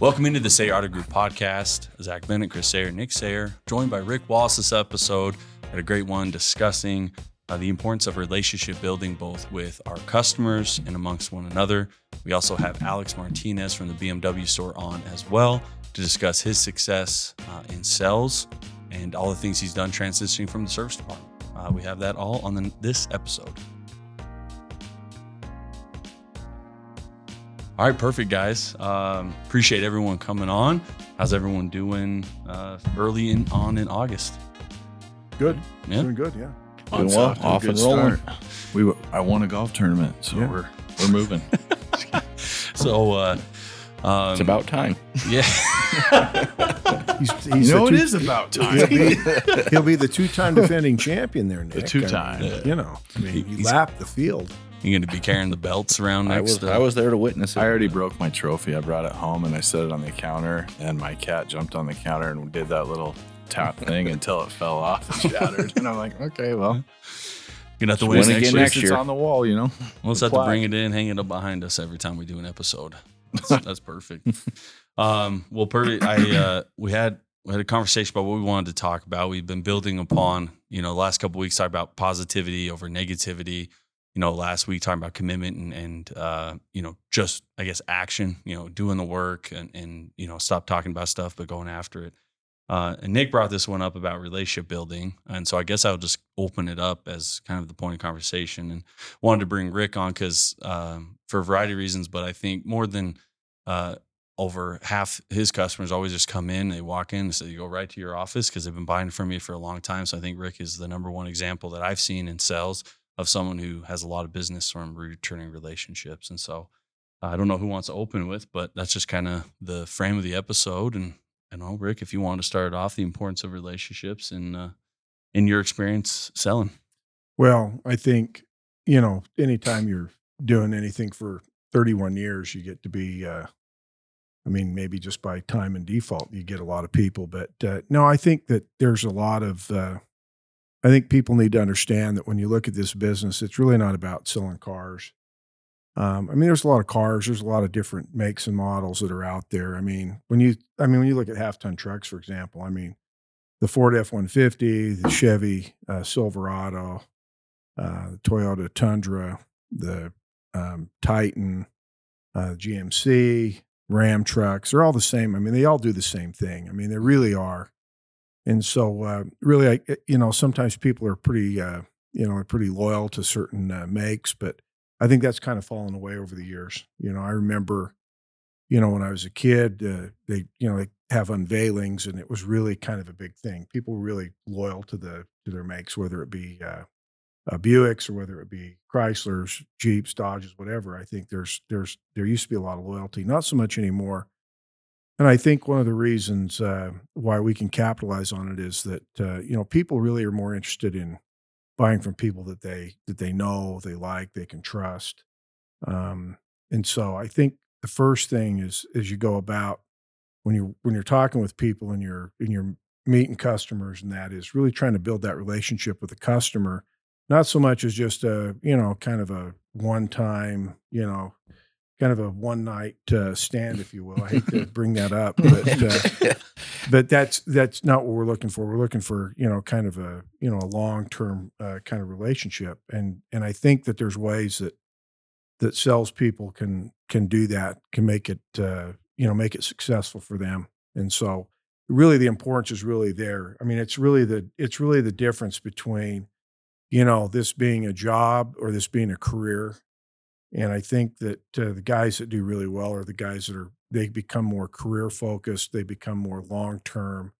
Welcome into the Sayer Auto Group podcast. Zak Bennett, Kris Sayer, Nick Sayer, joined by Rick Wallace this episode. Had a great one discussing uh, the importance of relationship building both with our customers and amongst one another. We also have Alex Martinez from the BMW store on as well to discuss his success uh, in sales and all the things he's done transitioning from the service department. Uh, we have that all on the, this episode. All right, perfect, guys. Um, appreciate everyone coming on. How's everyone doing uh, early in on in August? Good. Yeah. Doing good, yeah. Doing It's well, off to off good and rolling. start. We w- I won a golf tournament, so Yeah. we're we're moving. So, uh, um, it's about time. yeah. He's, he's you know, the two- is about He'll time. be, he'll be the two-time defending champion there, Nick. The two-time. I mean, you know, I mean, you He's- lapped the field. You're going to be carrying the belts around I next. was uh, I was there to witness it. I already broke my trophy. I brought it home and I set it on the counter, and my cat jumped on the counter and did that little tap thing until it fell off and shattered. and I'm like, okay, well, You're going to have to win win again next next year. It's on the wall, you know. We'll just the have to bring it in, hang it up behind us every time we do an episode. That's, that's perfect. Um, well, perfect. I uh, we had we had a conversation about what we wanted to talk about. We've been building upon, you know, the last couple weeks talking about positivity over negativity. You know, last week talking about commitment and and uh, you know, just I guess action. You know, doing the work and and you know, stop talking about stuff but going after it. Uh, and Nick brought this one up about relationship building, and so I guess I'll just open it up as kind of the point of conversation. And wanted to bring Rick on because um, for a variety of reasons, but I think more than uh, over half his customers always just come in, they walk in, say you go right to your office because they've been buying from you for a long time. So I think Rick is the number one example that I've seen in sales of someone who has a lot of business from returning relationships. And so I don't know who wants to open with, but that's just kind of the frame of the episode. And you know, Rick, if you want to start off the importance of relationships in uh, in your experience selling. Well, I think, you know, anytime you're doing anything for 31 years, you get to be, uh, I mean, maybe just by time and default, you get a lot of people. But uh, no, I think that there's a lot of, uh, I think people need to understand that when you look at this business, it's really not about selling cars. Um, I mean, there's a lot of cars. There's a lot of different makes and models that are out there. I mean, when you, I mean, when you look at half ton trucks, for example, I mean, the Ford F one fifty, the Chevy uh, Silverado, uh, the Toyota Tundra, the um, Titan, uh, GMC, Ram trucks. They're all the same. I mean, they all do the same thing. I mean, they really are. And so, uh, really, I, you know, sometimes people are pretty, uh, you know, are pretty loyal to certain uh, makes, but I think that's kind of fallen away over the years. You know, I remember, you know, when I was a kid, uh, they, you know, they have unveilings, and it was really kind of a big thing. People were really loyal to the to their makes, whether it be uh, Buicks or whether it be Chryslers, Jeeps, Dodges, whatever. I think there's there's there used to be a lot of loyalty, not so much anymore. And I think one of the reasons uh, why we can capitalize on it is that uh, you know people really are more interested in buying from people that they that they know, they like, they can trust. Um, and so I think the first thing is as you go about when you when you're talking with people and you're and you're meeting customers and that is really trying to build that relationship with the customer not so much as just a you know kind of a one time you know kind of a one night uh, stand if you will. I hate to bring that up but uh, but that's that's not what we're looking for. We're looking for you know kind of a you know a long term uh, kind of relationship. And and i think that there's ways that that salespeople can can do that can make it uh, you know make it successful for them. And so really the importance is really there. I mean it's really the it's really the difference between you know this being a job or this being a career and i think that uh, the guys that do really well are the guys that are they become more career focused they become more long term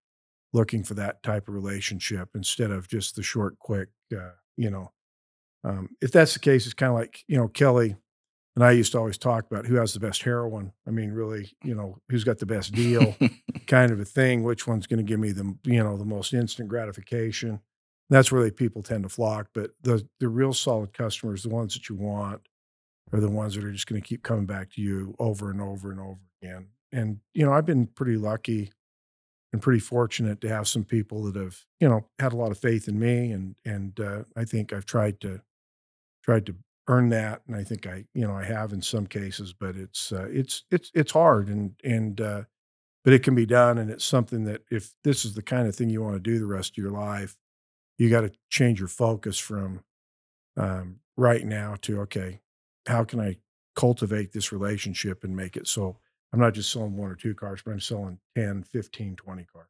looking for that type of relationship instead of just the short quick uh, you know um, if that's the case it's kind of like you know kelly and i used to always talk about who has the best heroin. I mean really you know who's got the best deal kind of a thing which one's going to give me the you know the most instant gratification. That's where they people tend to flock but the the real solid customers the ones that you want are the ones that are just going to keep coming back to you over and over and over again. And you know i've been pretty lucky and pretty fortunate to have some people that have you know had a lot of faith in me and and uh, i think i've tried to tried to earn that, and I think I, you know, I have in some cases, but it's uh, it's it's it's hard, and and uh, but it can be done, and it's something that if this is the kind of thing you want to do the rest of your life, you got to change your focus from um, right now to okay, how can I cultivate this relationship and make it so I'm not just selling one or two cars, but I'm selling 10, 15, 20 cars.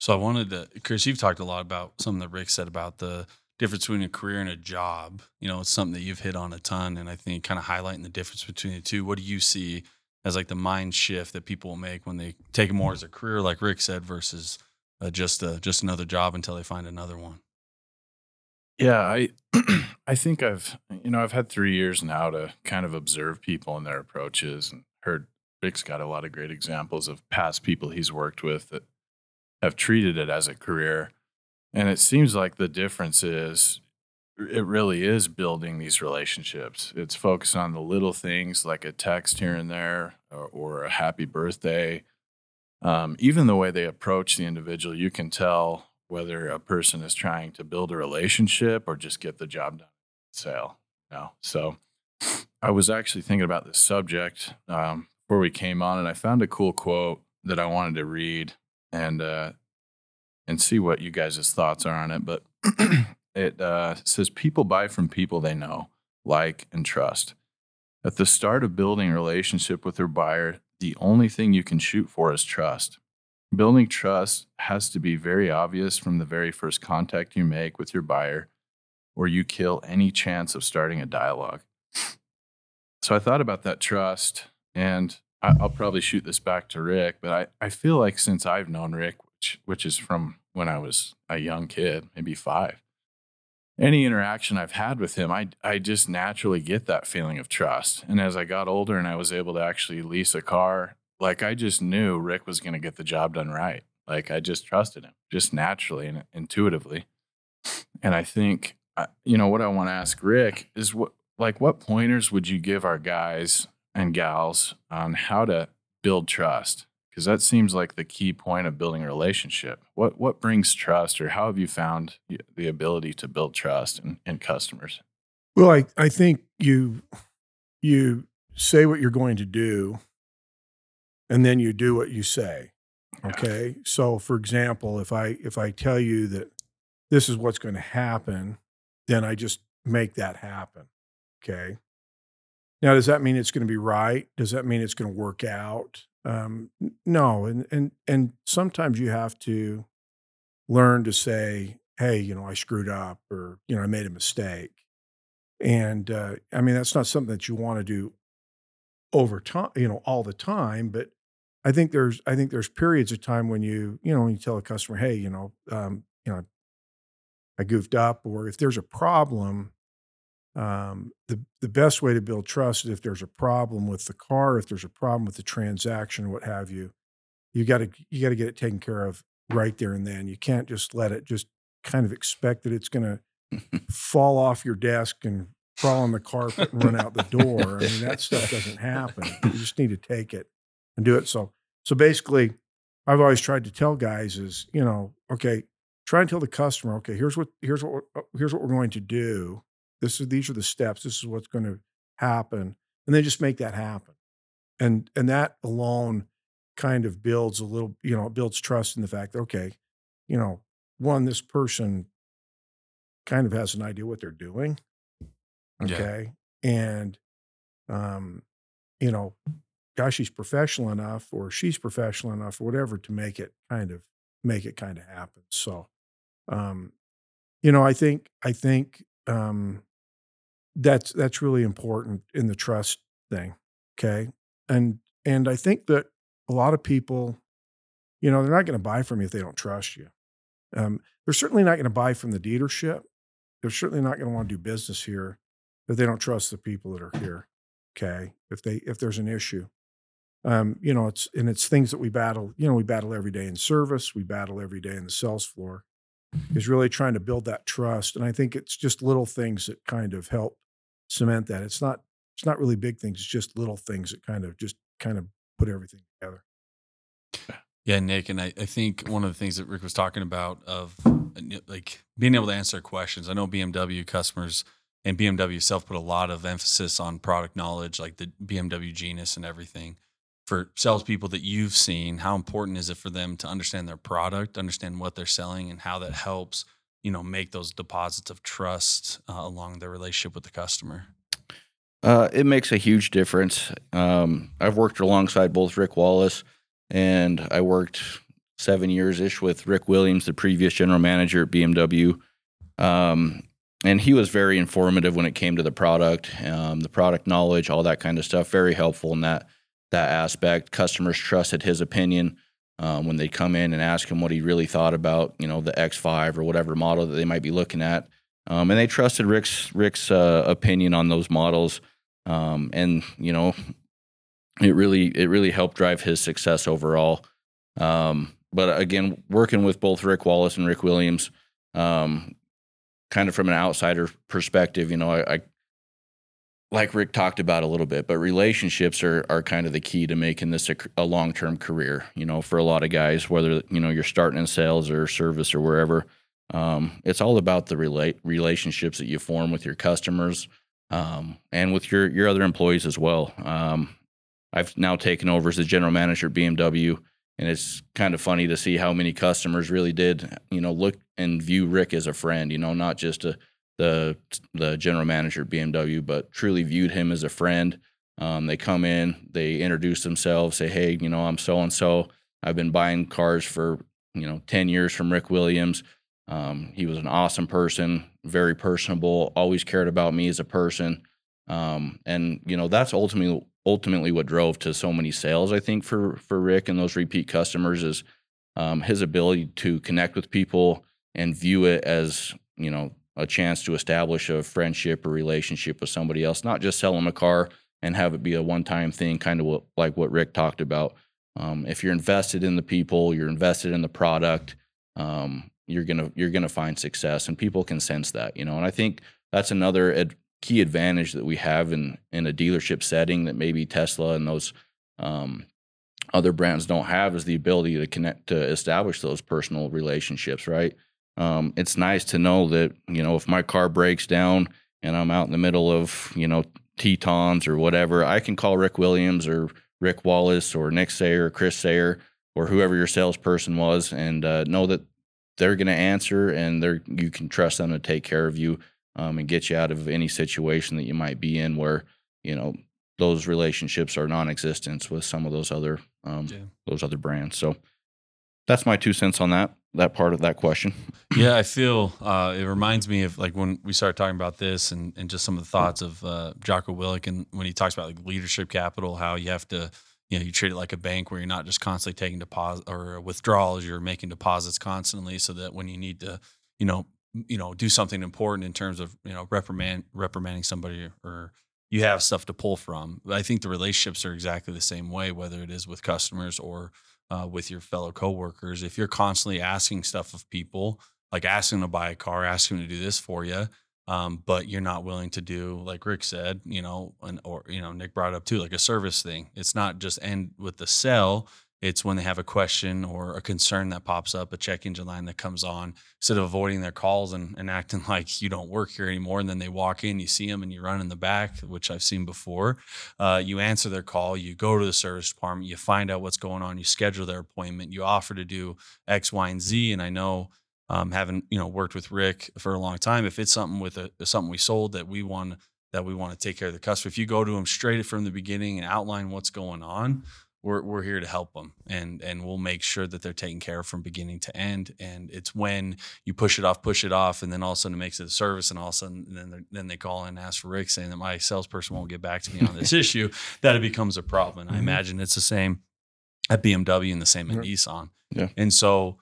So I wanted to, Kris, you've talked a lot about something that Rick said about the difference between a career and a job. You know, it's something that you've hit on a ton. And I think kind of highlighting the difference between the two. What do you see as like the mind shift that people will make when they take it more as a career, like Rick said, versus uh, just a, just another job until they find another one? Yeah, I I think I've you know I've had three years now to kind of observe people and their approaches and heard Rick's got a lot of great examples of past people he's worked with that have treated it as a career. And it seems like the difference is it really is building these relationships. It's focused on the little things like a text here and there or, or a happy birthday. Um, even the way they approach the individual, you can tell whether a person is trying to build a relationship or just get the job done sale. You know? So I was actually thinking about this subject um, before we came on, and I found a cool quote that I wanted to read and uh, and see what you guys' thoughts are on it. But it uh, says, "People buy from people they know, like, and trust." At the start of building a relationship with their buyer, the only thing you can shoot for is trust. Building trust has to be very obvious from the very first contact you make with your buyer, or you kill any chance of starting a dialogue. So I thought about that trust and I, will probably shoot this back to Rick, but I, I feel like since I've known Rick, which, which is from when I was a young kid, maybe five, any interaction I've had with him, I, I just naturally get that feeling of trust. And as I got older and I was able to actually lease a car, like I just knew Rick was going to get the job done right. Like I just trusted him just naturally and intuitively. And I think, you know, what I want to ask Rick is what, like, what pointers would you give our guys and gals on how to build trust because that seems like the key point of building a relationship. What what brings trust, or how have you found the ability to build trust in, in customers? Well, I, I think you you say what you're going to do, and then you do what you say. Okay. So, for example, if I if I tell you that this is what's going to happen, then I just make that happen. Okay. Now, does that mean it's going to be right? Does that mean it's going to work out? Um, no, and and and sometimes you have to learn to say, "Hey, you know, I screwed up," or you know, "I made a mistake." And uh, I mean, that's not something that you want to do over time, you know, all the time. But I think there's I think there's periods of time when you you know when you tell a customer, "Hey, you know, um, you know, I goofed up," or if there's a problem, um, the the best way to build trust is if there's a problem with the car, if there's a problem with the transaction, what have you, you got to you got to get it taken care of right there and then. You can't just let it just kind of expect that it's going to fall off your desk and crawl on the carpet and run out the door. I mean, that stuff doesn't happen. You just need to take it and do it. So so basically, I've always tried to tell guys is you know okay, try and tell the customer okay here's what here's what uh, here's what we're going to do this is these are the steps. This is what's going to happen, and then just make that happen. And and that alone kind of builds a little, you know, builds trust in the fact that okay, you know, one this person kind of has an idea what they're doing. Okay, yeah. and um, you know, gosh, she's professional enough, or she's professional enough, or whatever, to make it kind of make it kind of happen. So, um, you know, I think I think um, that's that's really important in the trust thing. Okay, and and I think that a lot of people, you know, they're not going to buy from you if they don't trust you. Um, they're certainly not going to buy from the dealership. They're certainly not going to want to do business here if they don't trust the people that are here. Okay, if they if there's an issue, um, you know, it's and it's things that we battle. You know, we battle every day in service. We battle every day in the sales floor is really trying to build that trust. And I think it's just little things that kind of help cement that. It's not it's not really big things. It's just little things that kind of just kind of put everything together. Yeah, Nick, and I, I think one of the things that Rick was talking about of like being able to answer questions. I know BMW customers and BMW itself put a lot of emphasis on product knowledge, like the BMW Genius and everything. For salespeople that you've seen, how important is it for them to understand their product, understand what they're selling, and how that helps, you know, make those deposits of trust uh, along their relationship with the customer? Uh, it makes a huge difference. Um, I've worked alongside both Rick Wallace and I worked seven years ish with Rick Williams, the previous general manager at BMW. Um, and he was very informative when it came to the product, um, the product knowledge, all that kind of stuff. Very helpful in that that aspect. Customers trusted his opinion um, when they come in and ask him what he really thought about, you know, the X5 or whatever model that they might be looking at, um, and they trusted Rick's Rick's uh, opinion on those models. Um, and you know, it really it really helped drive his success overall. Um, but again, working with both Rick Wallace and Rick Williams, um, kind of from an outsider perspective, you know, I, I like Rick talked about a little bit, but relationships are are kind of the key to making this a, a long term career. You know, for a lot of guys, whether you know you're starting in sales or service or wherever, um, it's all about the relate relationships that you form with your customers um, and with your your other employees as well. Um, I've now taken over as the general manager at BMW, and it's kind of funny to see how many customers really did, you know, look and view Rick as a friend. You know, not just a, the the general manager at BMW, but truly viewed him as a friend. Um, they come in, they introduce themselves, say, "Hey, you know, I'm so and so. I've been buying cars for you know ten years from Rick Williams." Um, he was an awesome person, very personable, always cared about me as a person. Um, and you know that's ultimately ultimately what drove to so many sales. I think for for Rick and those repeat customers is um, his ability to connect with people and view it as you know a chance to establish a friendship or relationship with somebody else, not just sell them a car and have it be a one time thing, kind of what, like what Rick talked about. Um, if you're invested in the people, you're invested in the product. Um, you're gonna you're gonna find success, and people can sense that, you know. And I think that's another ad- key advantage that we have in in a dealership setting that maybe Tesla and those um, other brands don't have is the ability to connect to establish those personal relationships. Right? Um, it's nice to know that you know if my car breaks down and I'm out in the middle of you know Tetons or whatever, I can call Rick Williams or Rick Wallace or Nick Sayer or Kris Sayer or whoever your salesperson was, and uh, know that they're going to answer and they're you can trust them to take care of you um, and get you out of any situation that you might be in where you know those relationships are non-existent with some of those other um, yeah. those other brands. So that's my two cents on that that part of that question. yeah, I feel uh, it reminds me of like when we started talking about this and, and just some of the thoughts of uh, Jocko Willink and when he talks about like leadership capital, how you have to you know you treat it like a bank where you're not just constantly taking deposit or withdrawals, you're making deposits constantly so that when you need to you know you know do something important in terms of you know reprimand reprimanding somebody or you have stuff to pull from. I think the relationships are exactly the same way, whether it is with customers or uh, with your fellow coworkers. If you're constantly asking stuff of people, like asking them to buy a car, asking them to do this for you, um, but you're not willing to do, like Rick said, you know, and or you know, Nick brought up too, like a service thing. It's not just end with the sell. It's when they have a question or a concern that pops up, a check engine line that comes on, instead of avoiding their calls and, and acting like you don't work here anymore. And then they walk in, you see them and you run in the back, which I've seen before. Uh, you answer their call, you go to the service department, you find out what's going on, you schedule their appointment, you offer to do X, Y, and Z. And I know um, having you know worked with Rick for a long time, if it's something with a something we sold that we want that we want to take care of the customer, if you go to them straight from the beginning and outline what's going on, we're we're here to help them and and we'll make sure that they're taken care of from beginning to end. And it's when you push it off push it off and then all of a sudden it makes it a service and all of a sudden then then they call in and ask for Rick saying that my salesperson won't get back to me on this issue that it becomes a problem. And mm-hmm. I imagine it's the same at BMW and the same at Nissan. Yeah. And so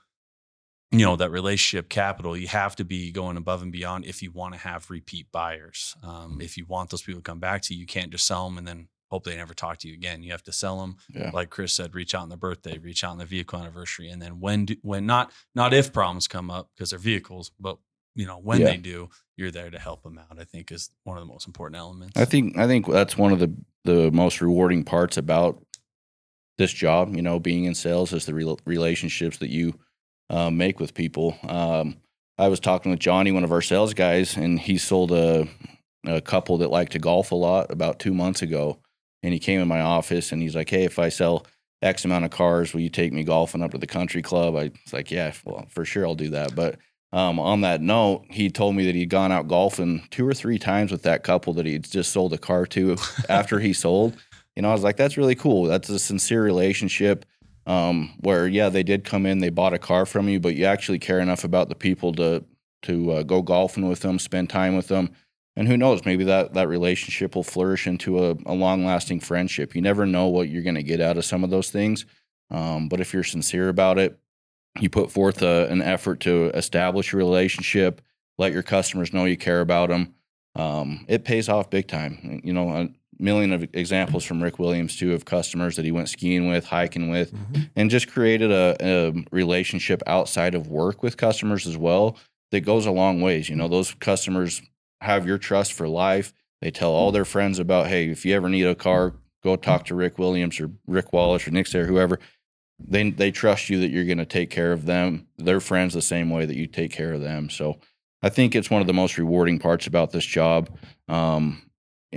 you know that relationship capital you have to be going above and beyond if you want to have repeat buyers. Um, if you want those people to come back to you you can't just sell them and then hope they never talk to you again. You have to sell them. Yeah. Like Chris said, reach out on their birthday, reach out on their vehicle anniversary, and then when do, when not not if problems come up because they're vehicles, but you know when yeah. they do, you're there to help them out. I think is one of the most important elements. I think I think that's one of the the most rewarding parts about this job. You know, being in sales is the re- relationships that you uh, make with people. Um, I was talking with Johnny, one of our sales guys, and he sold a a couple that like to golf a lot about two months ago, and he came in my office and he's like, "Hey, if I sell X amount of cars, will you take me golfing up to the country club?" I was like, "Yeah, well, for sure, I'll do that." But um, on that note, he told me that he'd gone out golfing two or three times with that couple that he'd just sold a car to after he sold. You know, I was like, "That's really cool. That's a sincere relationship." Um, where yeah, they did come in, they bought a car from you, but you actually care enough about the people to to uh, go golfing with them, spend time with them, and who knows maybe that that relationship will flourish into a, a long lasting friendship. You never know what you're going to get out of some of those things um, but if you're sincere about it you put forth a, an effort to establish a relationship let your customers know you care about them um, it pays off big time. You know a million of examples from rick williams too of customers that he went skiing with hiking with Mhm. and just created a, a relationship outside of work with customers as well that goes a long ways. You know those customers have your trust for life. They tell all their friends about, hey, if you ever need a car, go talk to Rick Williams or Rick Wallace or Nick Sayer, whoever. They they trust you that you're going to take care of them, their friends, the same way that you take care of them. So I think it's one of the most rewarding parts about this job, um,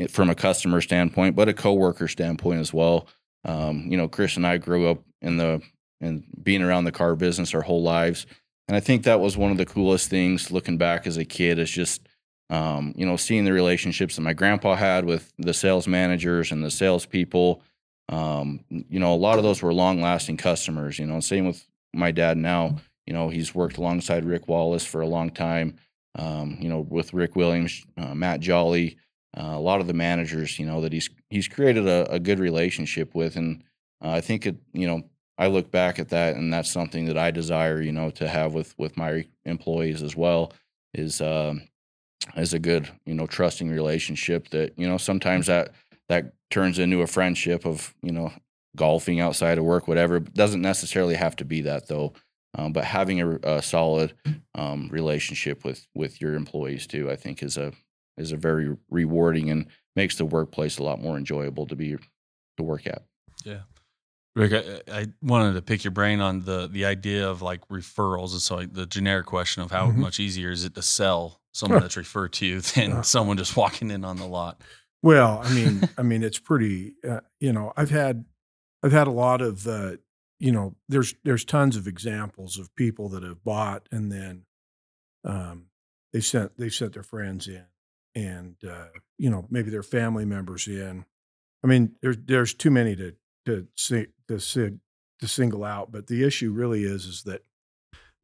from a customer standpoint, but a coworker standpoint as well. Um, you know, Kris and I grew up in the in being around the car business our whole lives, and I think that was one of the coolest things looking back as a kid. Is just um, you know, seeing the relationships that my grandpa had with the sales managers and the salespeople. Um, you know, a lot of those were long lasting customers. You know, same with my dad now. You know, he's worked alongside Rick Wallace for a long time. Um, you know, with Rick Williams, uh, Matt Jolly, uh, a lot of the managers. You know that he's he's created a, a good relationship with, and uh, I think it. You know, I look back at that, and that's something that I desire. You know, to have with with my employees as well. Is um, is a good you know trusting relationship that you know sometimes that that turns into a friendship of you know golfing outside of work whatever It doesn't necessarily have to be that though um, but having a, a solid um, relationship with with your employees too i think is a is a very rewarding and makes the workplace a lot more enjoyable to be to work at yeah Rick, I, I wanted to pick your brain on the the idea of like referrals. And so like the generic question of how Mhm. much easier is it to sell someone that's referred to than someone just walking in on the lot? Well, I mean, I mean, it's pretty. Uh, you know, I've had, I've had a lot of. Uh, you know, there's there's tons of examples of people that have bought and then, um, they sent they sent their friends in, and uh, you know maybe their family members in. I mean, there's there's too many to to see, to sig, to single out, but the issue really is is that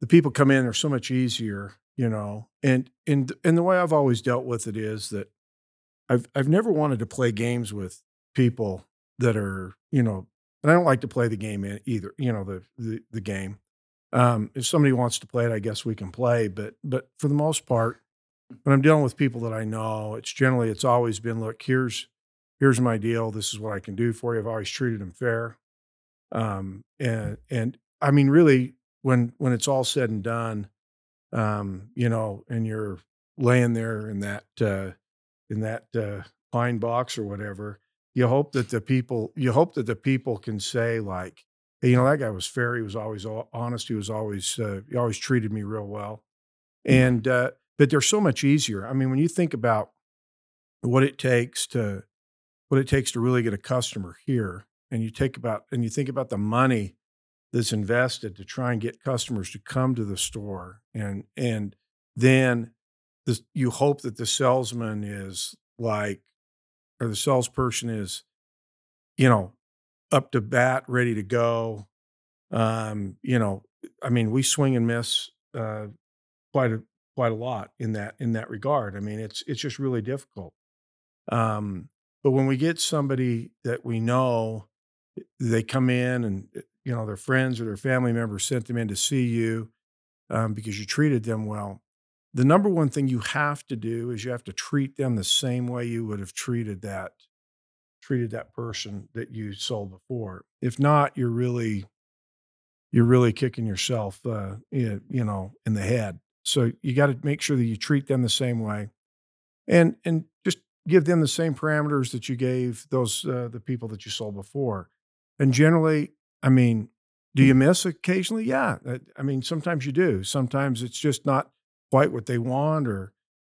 the people come in are so much easier, you know, and and and the way I've always dealt with it is that I've I've never wanted to play games with people that are you know, and I don't like to play the game either. You know the the the game. Um, if somebody wants to play it, I guess we can play. But but for the most part, when I'm dealing with people that I know, it's generally it's always been look here's here's my deal. This is what I can do for you. I've always treated them fair. Um, and and I mean really when when it's all said and done, um, you know, and you're laying there in that uh, in that uh, pine box or whatever, you hope that the people you hope that the people can say like, hey, you know, that guy was fair. He was always honest. He was always uh, he always treated me real well. And uh, but they're so much easier. I mean, when you think about what it takes to what it takes to really get a customer here, and you take about and you think about the money that's invested to try and get customers to come to the store and and then this, you hope that the salesman is like or the salesperson is you know up to bat ready to go. Um you know i mean we swing and miss uh quite a quite a lot in that in that regard. I mean it's it's just really difficult. Um but when we get somebody that we know they come in and you know their friends or their family members sent them in to see you um, because you treated them well. The number one thing you have to do is you have to treat them the same way you would have treated that treated that person that you sold before. If not you're really you're really kicking yourself uh, you know in the head. So you got to make sure that you treat them the same way and and just give them the same parameters that you gave those uh, the people that you sold before. And generally i mean do you miss occasionally yeah Uh, i mean sometimes you do sometimes it's just not quite what they want or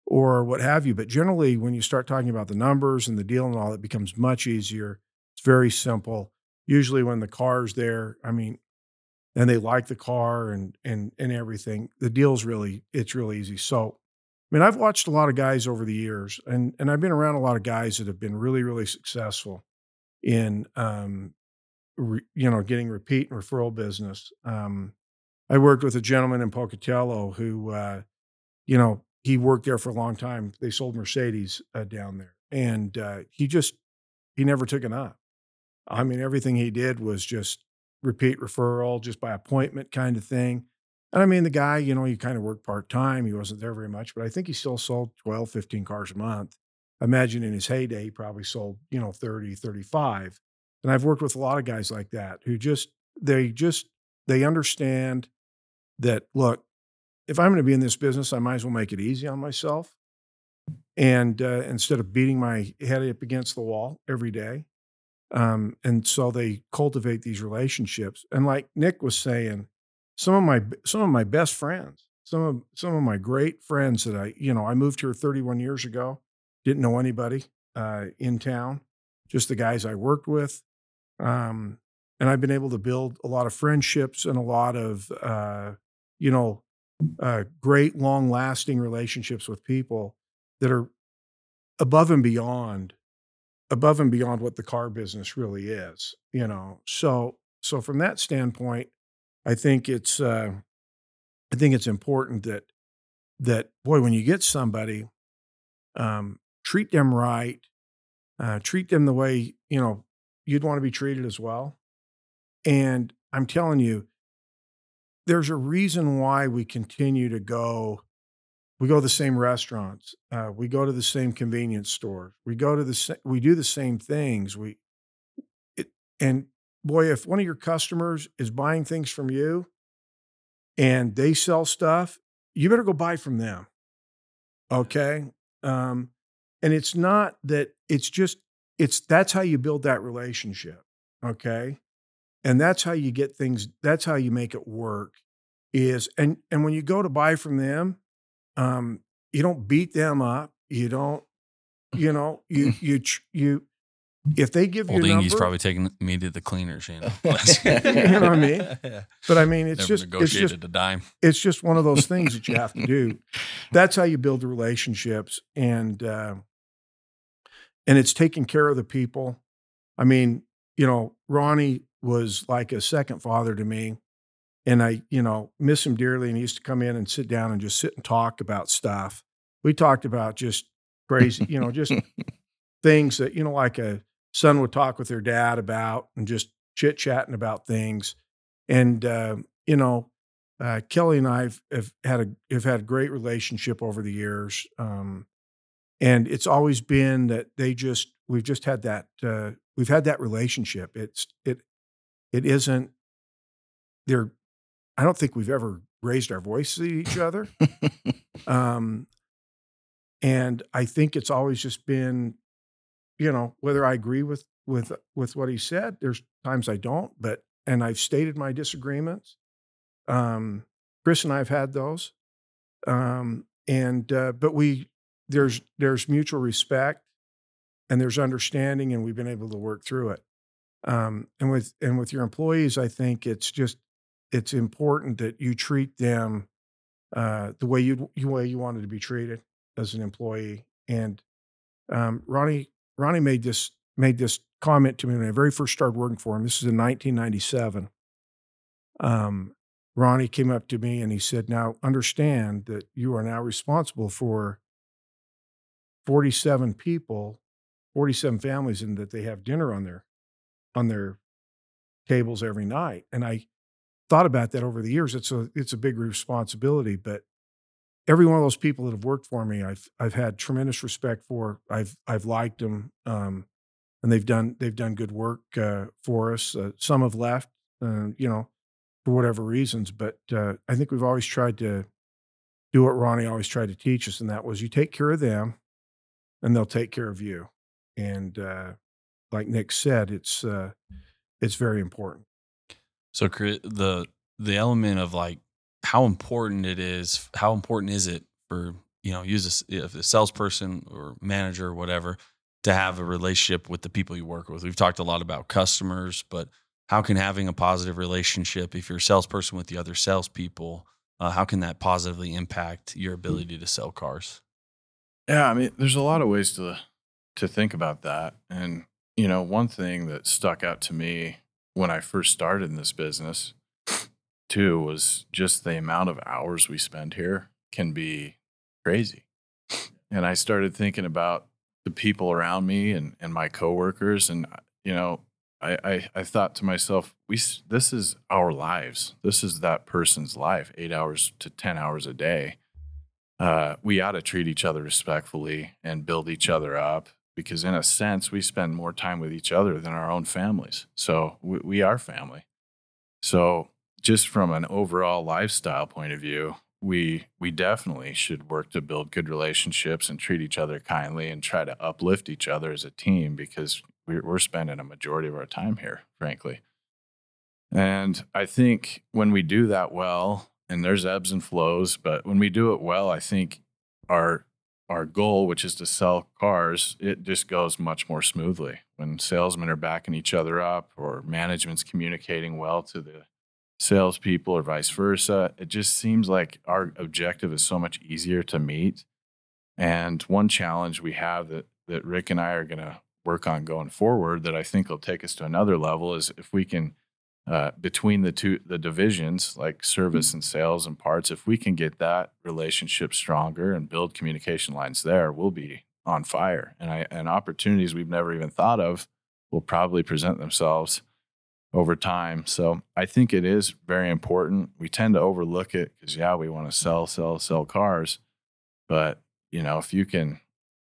or what have you. But generally, when you start talking about the numbers and the deal and all, it becomes much easier. It's very simple. Usually, when the car's there, I mean, and they like the car and and and everything, the deal's really it's really easy. So, I mean, I've watched a lot of guys over the years, and and I've been around a lot of guys that have been really really successful in um, re, you know getting repeat and referral business. Um, I worked with a gentleman in Pocatello who, uh, you know, he worked there for a long time. They sold Mercedes uh, down there, and uh, he just he never took it up. I mean, everything he did was just repeat referral, just by appointment kind of thing. And I mean, the guy, you know, he kind of worked part time. He wasn't there very much, but I think he still sold 12, 15 cars a month. Imagine in his heyday, he probably sold, you know, 30, 35. And I've worked with a lot of guys like that who just, they just, they understand that, look, if I'm going to be in this business, I might as well make it easy on myself. And uh, instead of beating my head up against the wall every day. Um, and so they cultivate these relationships. And like Nick was saying, some of my some of my best friends, some of some of my great friends that I, you know, I moved here 31 years ago, didn't know anybody uh, in town, just the guys I worked with. Um, and I've been able to build a lot of friendships and a lot of, uh, you know, uh, great long lasting relationships with people that are above and beyond above and beyond what the car business really is you know? So so from that standpoint i think it's uh i think it's important that that boy when you get somebody um treat them right uh treat them the way you know you'd want to be treated as well. And i'm telling you there's a reason why we continue to go we go to the same restaurants uh, we go to the same convenience stores we go to the sa- we do the same things we it, and boy if one of your customers is buying things from you and they sell stuff you better go buy from them okay? Um, and it's not that it's just it's that's how you build that relationship okay and that's how you get things that's how you make it work is and and when you go to buy from them um you don't beat them up you don't you know you you you if they give you Old a Ingy's number, probably taking me to the cleaners, you know. You know what I mean? Yeah. but i mean it's Never just it's just a dime. it's just one of those things that you have to do that's how you build the relationships and uh, and it's taking care of the people. I mean you know ronnie was like a second father to me and i you know miss him dearly and he used to come in and sit down and just sit and talk about stuff. We talked about just crazy you know just things that you know like a son would talk with their dad about and just chit chatting about things. And uh, you know uh, Kelly and I have, have had a have had a great relationship over the years, um, and it's always been that they just we've just had that uh, we've had that relationship. It's it it isn't there. I don't think we've ever raised our voices at each other, um, and I think it's always just been, you know, whether I agree with with with what he said. There's times I don't, but and I've stated my disagreements. Um, Kris and I have had those, um, and uh, but we there's there's mutual respect and there's understanding, and we've been able to work through it. Um, and with and with your employees, I think it's just it's important that you treat them uh, the way you the way you wanted to be treated as an employee. And um, Ronnie Ronnie made this made this comment to me when I very first started working for him. This is in 1997. Um, Ronnie came up to me and he said, Now understand that you are now responsible for 47 people, 47 families, and that they have dinner on their on their tables every night. And I thought about that over the years. It's a it's a big responsibility, but every one of those people that have worked for me, I've I've had tremendous respect for. I've I've liked them, um, and they've done they've done good work uh, for us. Uh, some have left, uh, you know, for whatever reasons, but uh, I think we've always tried to do what Ronnie always tried to teach us, and that was you take care of them, and they'll take care of you. And uh, like Nick said, it's uh, it's very important. So the the element of like how important it is, how important is it for you know, use this if a salesperson or manager or whatever to have a relationship with the people you work with. We've talked a lot about customers, but how can having a positive relationship, if you're a salesperson with the other salespeople, uh, how can that positively impact your ability to sell cars? Yeah, I mean, there's a lot of ways to to think about that. And you know, one thing that stuck out to me when I first started in this business too was just the amount of hours we spend here can be crazy. And I started thinking about the people around me and, and my coworkers. And, uh, you know, I, I, I thought to myself, we, this is our lives. This is that person's life, eight hours to 10 hours a day. Uh, we ought to treat each other respectfully and build each other up because in a sense we spend more time with each other than our own families. So we, we are family. So just from an overall lifestyle point of view we we definitely should work to build good relationships and treat each other kindly and try to uplift each other as a team because we're, we're spending a majority of our time here frankly. And i think when we do that well and there's ebbs and flows but when we do it well i think our our goal, which is to sell cars, it just goes much more smoothly when salesmen are backing each other up or management's communicating well to the salespeople or vice versa. It just seems like our objective is so much easier to meet. And one challenge we have that that Rick and I are going to work on going forward that I think will take us to another level is if we can uh, between the two the divisions like service and sales and parts if we can get that relationship stronger and build communication lines there we'll be on fire. And I, and opportunities we've never even thought of will probably present themselves over time. So i think it is very important. We tend to overlook it because yeah we want to sell sell sell cars. But you know if you can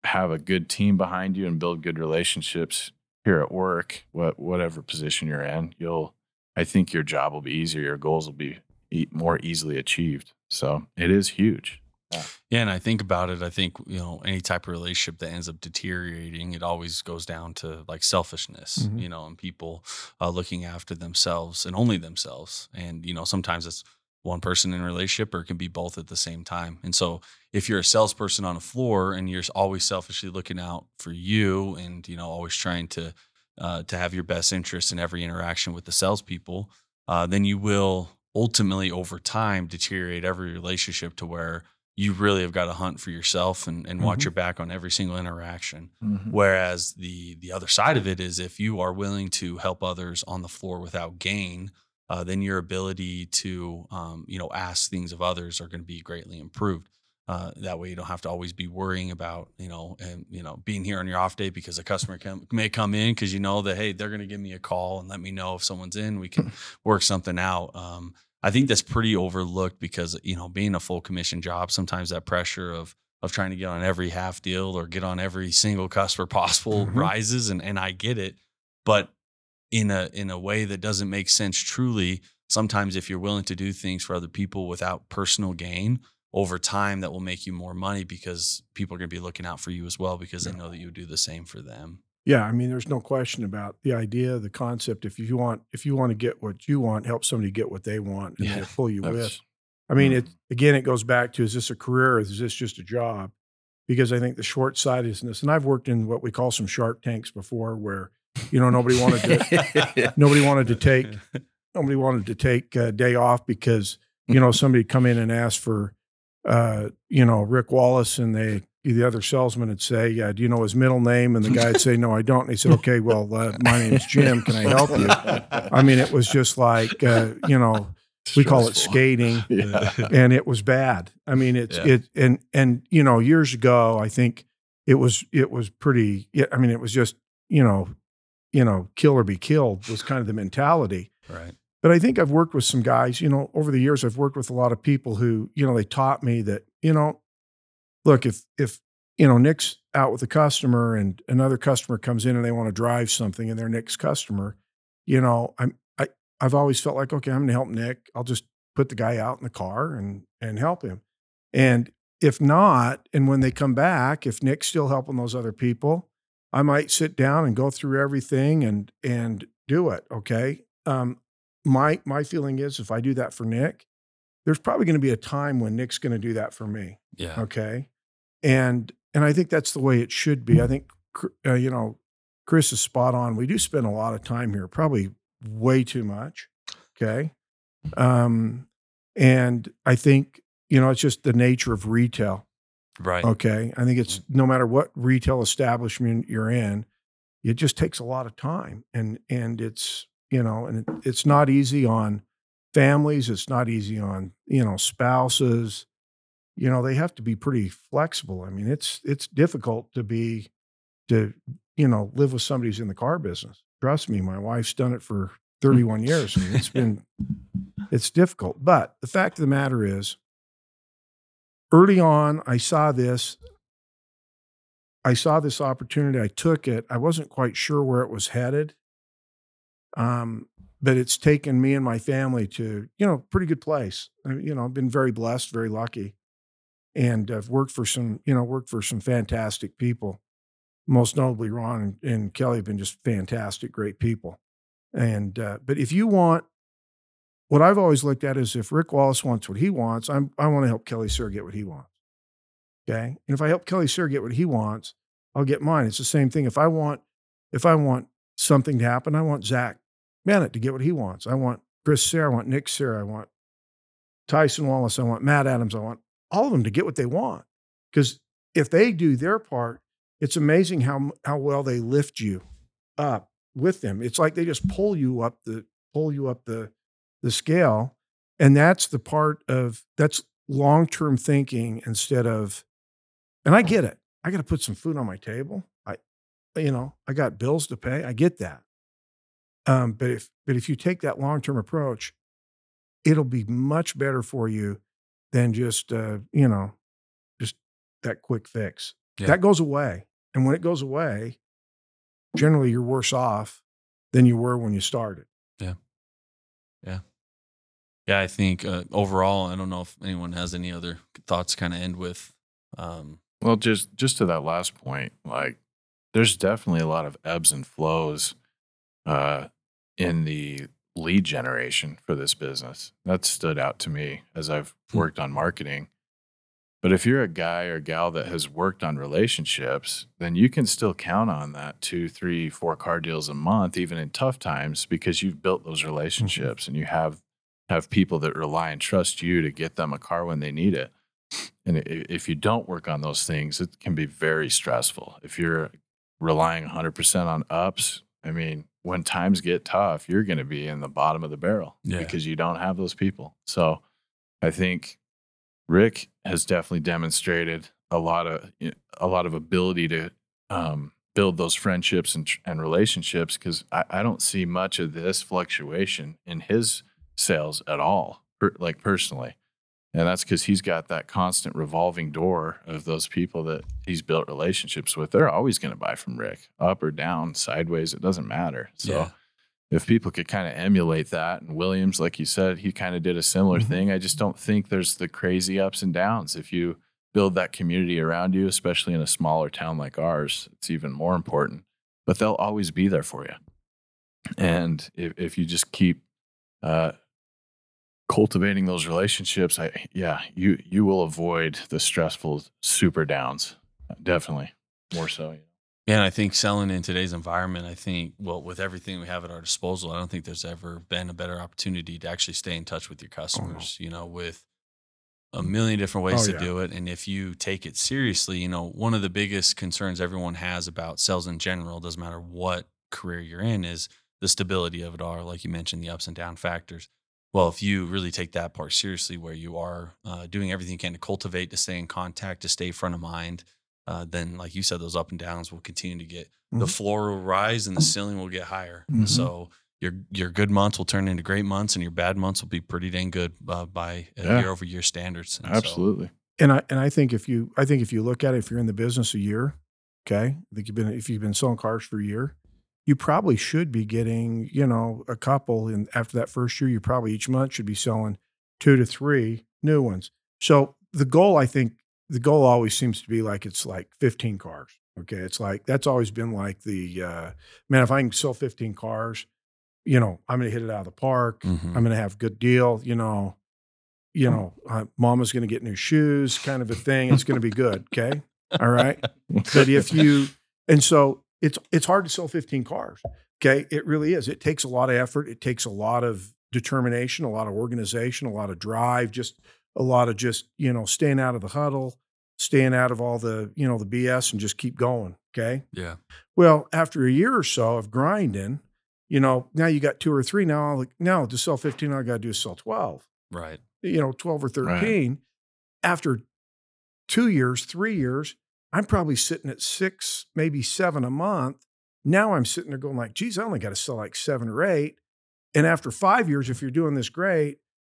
have a good team behind you and build good relationships here at work what whatever position you're in you'll I think your job will be easier. Your goals will be e- more easily achieved. So it is huge. Yeah. yeah, and I think about it. I think you know any type of relationship that ends up deteriorating, it always goes down to like selfishness, mm-hmm. you know, and people uh, looking after themselves and only themselves. And you know, sometimes it's one person in a relationship, or it can be both at the same time. And so, if you're a salesperson on a floor and you're always selfishly looking out for you, and you know, always trying to uh, to have your best interest in every interaction with the salespeople, uh, then you will ultimately over time deteriorate every relationship to where you really have got to hunt for yourself and, and mm-hmm. watch your back on every single interaction. Mm-hmm. Whereas the the other side of it is if you are willing to help others on the floor without gain, uh, then your ability to um, you know ask things of others are going to be greatly improved. Uh, that way you don't have to always be worrying about you know and you know being here on your off day because a customer can, may come in because you know that hey they're going to give me a call and let me know if someone's in we can work something out um, i think that's pretty overlooked because you know being a full commission job sometimes that pressure of of trying to get on every half deal or get on every single customer possible mm-hmm. rises and and i get it but in a in a way that doesn't make sense truly sometimes if you're willing to do things for other people without personal gain over time that will make you more money because people are going to be looking out for you as well because they know that you do the same for them. Yeah, I mean, there's no question about the idea, the concept. If you want, if you want to get what you want, help somebody get what they want, and yeah, pull you with. I mean, mm. it again, it goes back to: is this a career? or Is this just a job? Because I think the short sightedness, and I've worked in what we call some Shark Tanks before, where you know nobody wanted to, nobody wanted to take, nobody wanted to take a day off because you know somebody come in and ask for uh, you know, Rick Wallace and they, the other salesman would say, yeah, do you know his middle name? And the guy would say, no, I don't. And he said, okay, well, uh, my name's Jim. Can I help you? I mean, it was just like, uh, you know, we call it skating yeah. and it was bad. I mean, it's, yeah. it, and, and, you know, years ago, I think it was, it was pretty, I mean, it was just, you know, you know, kill or be killed was kind of the mentality. Right. But I think I've worked with some guys, you know, over the years, I've worked with a lot of people who, you know, they taught me that, you know, look, if, if, you know, Nick's out with a customer and another customer comes in and they want to drive something and they're Nick's customer, you know, I'm, I, I've always felt like, okay, I'm going to help Nick. I'll just put the guy out in the car and, and help him. And if not, and when they come back, if Nick's still helping those other people, I might sit down and go through everything and, and do it. Okay. Um, my my feeling is if I do that for Nick, there's probably going to be a time when Nick's going to do that for me. Yeah. Okay. and and I think that's the way it should be. I think uh, you know Kris is spot on. We do spend a lot of time here, probably way too much. Okay, um, and I think you know it's just the nature of retail. Right. Okay, I think it's no matter what retail establishment you're in, it just takes a lot of time, and and it's you know, and it, it's not easy on families. It's not easy on you know spouses. You know, they have to be pretty flexible. I mean, it's it's difficult to be to you know live with somebody who's in the car business. Trust me, my wife's done it for hmm. 31 years, and it's been it's difficult. But the fact of the matter is, early on, I saw this. I saw this opportunity. I took it. I wasn't quite sure where it was headed. Um, but it's taken me and my family to, you know, pretty good place. You know, I've been very blessed, very lucky. And I've worked for some, you know, worked for some fantastic people. Most notably, Ron and, and Kelly have been just fantastic, great people. And, uh, but if you want what I've always looked at is if Rick Wallace wants what he wants, I'm, I want to help Kelly Sayer get what he wants. Okay. And if I help Kelly Sayer get what he wants, I'll get mine. It's the same thing. If I want, if I want something to happen, I want Zak Bennett to get what he wants. I want Kris Sayer. I want Nick Sayer. I want Tyson Wallace. I want Matt Adams. I want all of them to get what they want. Because if they do their part, it's amazing how how well they lift you up with them. It's like they just pull you up the pull you up the the scale. And that's the part of that's long term thinking instead of, and I get it. I got to put some food on my table. I, you know, I got bills to pay. I get that. Um, but if but if you take that long term approach, it'll be much better for you than just uh, you know, just that quick fix. Yeah. That goes away, and when it goes away, generally you're worse off than you were when you started. Yeah. Yeah. Yeah, I think uh, overall, I don't know if anyone has any other thoughts. Kind of end with. Um, well, just just to that last point, like there's definitely a lot of ebbs and flows uh, in the lead generation for this business. That stood out to me as I've hmm. worked on marketing. But if you're a guy or gal that has worked on relationships, then you can still count on that two, three, four car deals a month, even in tough times, because you've built those mm-hmm. relationships mm-hmm. and you have have people that rely and trust you to get them a car when they need it. And if you don't work on those things, it can be very stressful. If you're relying 100% on ups, I mean, when times get tough, you're going to be in the bottom of the barrel yeah. because you don't have those people. So I think Rick has definitely demonstrated a lot of a lot of ability to um, build those friendships and, and relationships because I, I, don't see much of this fluctuation in his sales at all, per, like personally. And that's because he's got that constant revolving door of those people that he's built relationships with. They're always going to buy from Rick, up or down, sideways. It doesn't matter. So yeah. if people could kind of emulate that, and Williams, like you said, he kind of did a similar mm-hmm. thing. I just don't think there's the crazy ups and downs. If you build that community around you, especially in a smaller town like ours, it's even more important. But they'll always be there for you. And if, if you just keep uh, cultivating those relationships, I yeah, you you will avoid the stressful super downs. Definitely. More so. Yeah, and I think selling in today's environment, I think, well, with everything we have at our disposal, I don't think there's ever been a better opportunity to actually stay in touch with your uh-huh. customers, oh, no. you know, with a million different ways oh, to yeah. do it. And if you take it seriously, you know, one of the biggest concerns everyone has about sales in general, doesn't matter what career you're in, is the stability of it all, like you mentioned, the ups and down factors well, if you really take that part seriously, where you are uh, doing everything you can to cultivate, to stay in contact, to stay front of mind, uh, then, like you said, those up and downs will continue to get mm-hmm. the floor will rise and the ceiling will get higher. Mm-hmm. So your your good months will turn into great months, and your bad months will be pretty dang good uh, by yeah. year over year standards. And Absolutely. So, and I and I think if you I think if you look at it, if you're in the business a year, okay, I think you've been if you've been selling cars for a year, you probably should be getting, you know, a couple. And after that first year, you probably each month should be selling two to three new ones. So the goal, I think, the goal always seems to be like it's like 15 cars. Okay. It's like that's always been like the uh, man, if I can sell 15 cars, you know, I'm going to hit it out of the park. Mm-hmm. I'm going to have a good deal, you know, you know, uh, mama's going to get new shoes kind of a thing. It's going to be good. Okay. All right. but if you, and so it's, it's hard to sell 15 cars. Okay. It really is. It takes a lot of effort. It takes a lot of determination, a lot of organization, a lot of drive, just a lot of just, you know, staying out of the huddle, staying out of all the, you know, the BS and just keep going. Okay. Yeah. Well, after a year or so of grinding, you know, now you got two or three. Now, I'll- now to sell 15, all I got to do is sell 12 Right. you know, 12 or Right. 13. After two years, three years, I'm probably sitting at six, maybe seven a month. Now I'm sitting there going like, geez, I only got to sell like seven or eight. And after five years, if you're doing this great,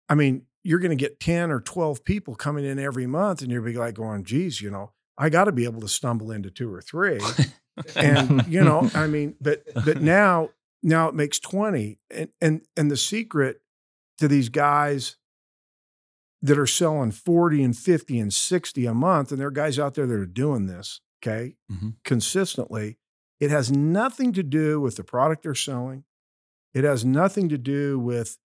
I mean, you're going to get 10 or 12 people coming in every month and you'll be like going, geez, you know, I got to be able to stumble into two or three. and you know, I mean, but but now now it makes 20. And and and the secret to these guys that are selling 40 and 50 and 60 a month, and there are guys out there that are doing this, okay, Mhm. consistently. It has nothing to do with the product they're selling. It has nothing to do with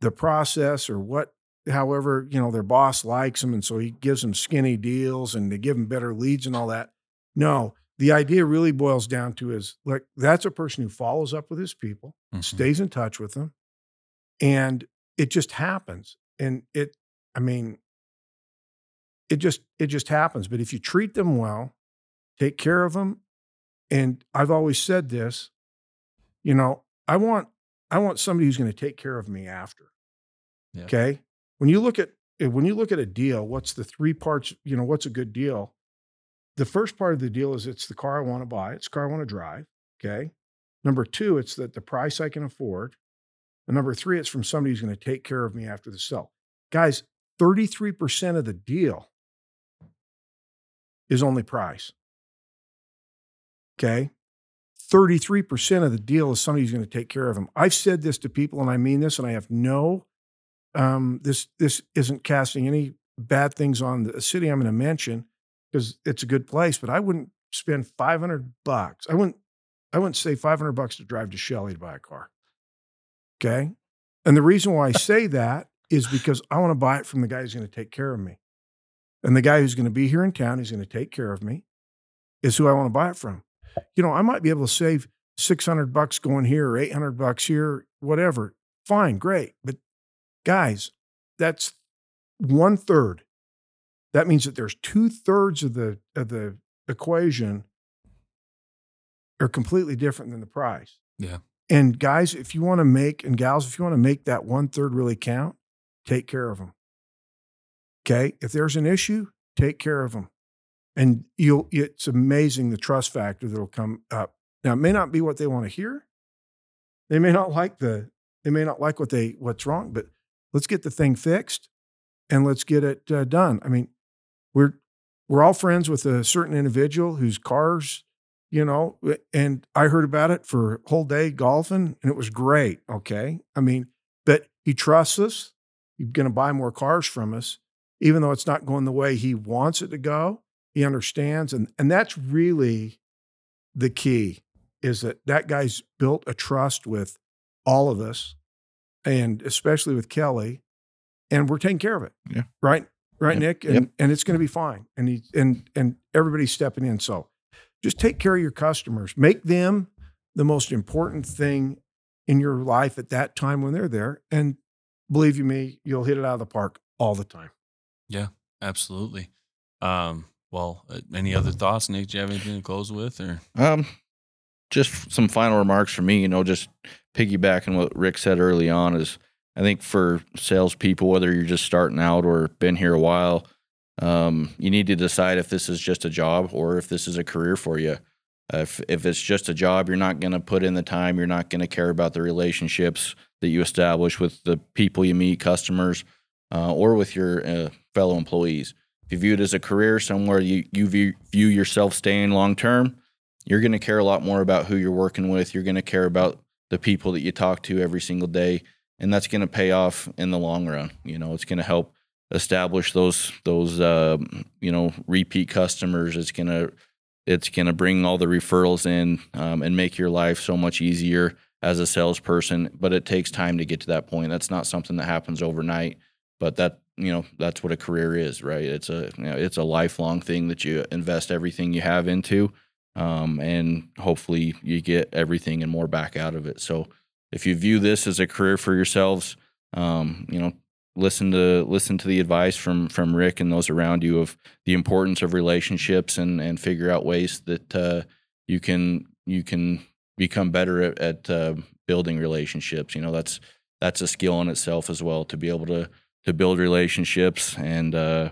the process or what, however, you know, their boss likes them. And so he gives them skinny deals and they give them better leads and all that. No, the idea really boils down to is like, that's a person who follows up with his people, Mhm. stays in touch with them, and it just happens. And it, I mean, it just it just happens. But if you treat them well, take care of them, and I've always said this, you know, I want I want somebody who's going to take care of me after. Yeah. Okay. When you look at eh, when you look at a deal, what's the three parts? You know, what's a good deal? The first part of the deal is it's the car I want to buy, it's the car I want to drive. Okay. Number two, it's that the price I can afford. And number three, it's from somebody who's going to take care of me after the sale. Guys, 33% of the deal is only price. Okay. 33% of the deal is somebody who's going to take care of them. I've said this to people and I mean this, and I have no, um, this, this isn't casting any bad things on the city I'm going to mention because it's a good place, but I wouldn't spend 500 bucks. I wouldn't, I wouldn't say 500 bucks to drive to Shelley to buy a car. Okay. And the reason why I say that is because I want to buy it from the guy who's going to take care of me. And the guy who's going to be here in town, who's going to take care of me, is who I want to buy it from. You know, I might be able to save 600 bucks going here or 800 bucks here, whatever. Fine, great. But guys, that's one third. That means that there's two thirds of the of the equation are completely different than the price. Yeah. And guys, if you want to make and gals, if you want to make that one third really count, take care of them. Okay. If there's an issue, take care of them. And you'll, it's amazing the trust factor that'll come up. Now, it may not be what they want to hear. They may not like the, they may not like what they, what's wrong, but let's get the thing fixed and let's get it uh, done. I mean, we're, we're all friends with a certain individual whose cars, you know, and I heard about it for a whole day golfing and it was great. Okay. I mean, but he trusts us. He's going to buy more cars from us, even though it's not going the way he wants it to go. He understands. And, and that's really the key is that that guy's built a trust with all of us and especially with Kelly and we're taking care of it. Yeah. Right. Right, Yep. Nick. And, Yep. and it's going to be fine. And he, and, and everybody's stepping in. So just take care of your customers, make them the most important thing in your life at that time when they're there. And believe you me, you'll hit it out of the park all the time. Yeah, absolutely. Um, well, uh, any other thoughts, Nick? Do you have anything to close with, or Um, just some final remarks for me. You know, just piggybacking what Rick said early on is I think for salespeople, whether you're just starting out or been here a while, um, you need to decide if this is just a job or if this is a career for you. Uh, if if it's just a job, you're not going to put in the time. You're not going to care about the relationships that you establish with the people you meet, customers, uh, or with your uh, fellow employees. If you view it as a career, somewhere you you view, view yourself staying long term, you're going to care a lot more about who you're working with. You're going to care about the people that you talk to every single day, and that's going to pay off in the long run. You know, it's going to help establish those those uh, you know repeat customers. It's going to it's going to bring all the referrals in um, and make your life so much easier as a salesperson. But it takes time to get to that point. That's not something that happens overnight. But that you know that's what a career is, right? It's a you know, it's a lifelong thing that you invest everything you have into, um, and hopefully you get everything and more back out of it. So if you view this as a career for yourselves, um, you know, listen to listen to the advice from from Rick and those around you of the importance of relationships and and figure out ways that uh, you can you can become better at, at uh, building relationships. You know, that's that's a skill in itself as well to be able to to build relationships and uh,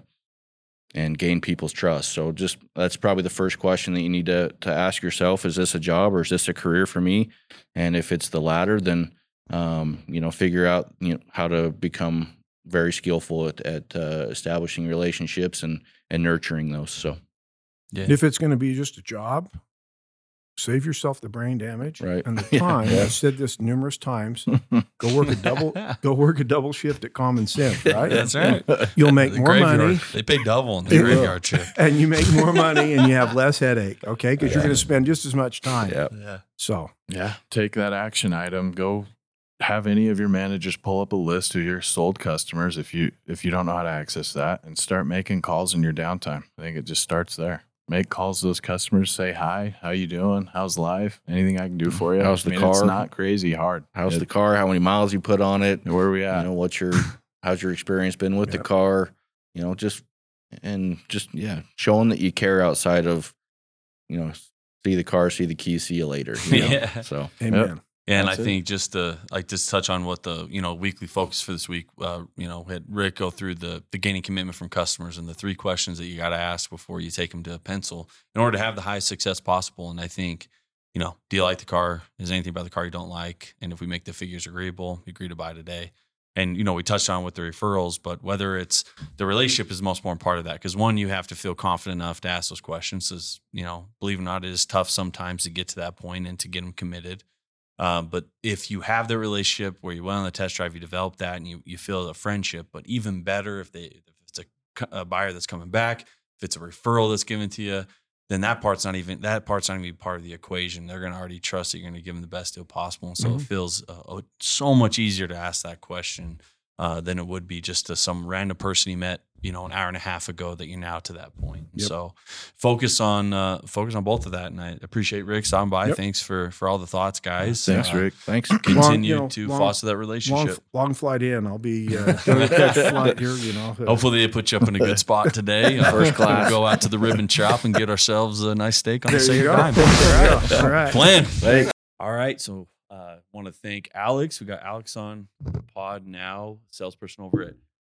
and gain people's trust. So just that's probably the first question that you need to to ask yourself: Is this a job or is this a career for me? And if it's the latter, then um, you know figure out you know how to become very skillful at, at uh, establishing relationships and and nurturing those. So Yeah. If it's going to be just a job, save yourself the brain damage Right. and the time. Yeah. I've said this numerous times. Go work a double. go work a double shift at Common Sense, right? That's right. You'll make The more graveyard- money, They pay double in the Yeah. graveyard shift. and you make more money, and you have less headache. Okay, because you're going to spend just as much time. yeah, Yeah. So Yeah. Take that action item. Go have any of your managers pull up a list of your sold customers if you if you don't know how to access that and start making calls in your downtime. I think it just starts there. Make calls to those customers, say hi, how you doing? How's life? Anything I can do for you? How's I the mean, It's car? not crazy hard. how's It- the car? How many miles you put on it? where are we at? You know, what's your how's your experience been with the car? You know, just and just yeah, showing that you care outside of, you know, see the car, see the key, see you later. You know? Yeah. So amen. Yeah, and That's I it. think just to like just touch on what the you know weekly focus for this week, uh, you know, had Rick go through the the gaining commitment from customers and the three questions that you got to ask before you take them to a pencil in order to have the highest success possible. And I think, you know, do you like the car? Is there anything about the car you don't like? And if we make the figures agreeable, you agree to buy today. And you know, we touched on with the referrals, but whether it's the relationship is the most important part of that because one, you have to feel confident enough to ask those questions. As you know, believe it or not, it is tough sometimes to get to that point and to get them committed. Um, but if you have the relationship where you went on the test drive, you develop that, and you you feel a friendship. But even better if they if it's a, a buyer that's coming back, if it's a referral that's given to you, then that part's not even that part's not even part of the equation. They're going to already trust that you're going to give them the best deal possible, and so it Mhm. feels uh, uh, so much easier to ask that question uh, than it would be just to some random person you met, you know, an hour and a half ago that you're now to that point. Yep. So focus on uh, focus on both of that, and I appreciate Rick stopping by. Yep. Thanks for for all the thoughts, guys. Thanks, Uh, Rick. thanks. Continue Long- you know, to long- foster that relationship. long flight in. I'll be uh, catch flight here. You know. Hopefully, they put you up in a good spot today. Uh, First class. We'll go out to the ribbon shop and get ourselves a nice steak on there the same time. dime. There you go. All right. Plan. Thanks. All right. So, uh, want to thank Alex. We got Alex on the pod now, salesperson over at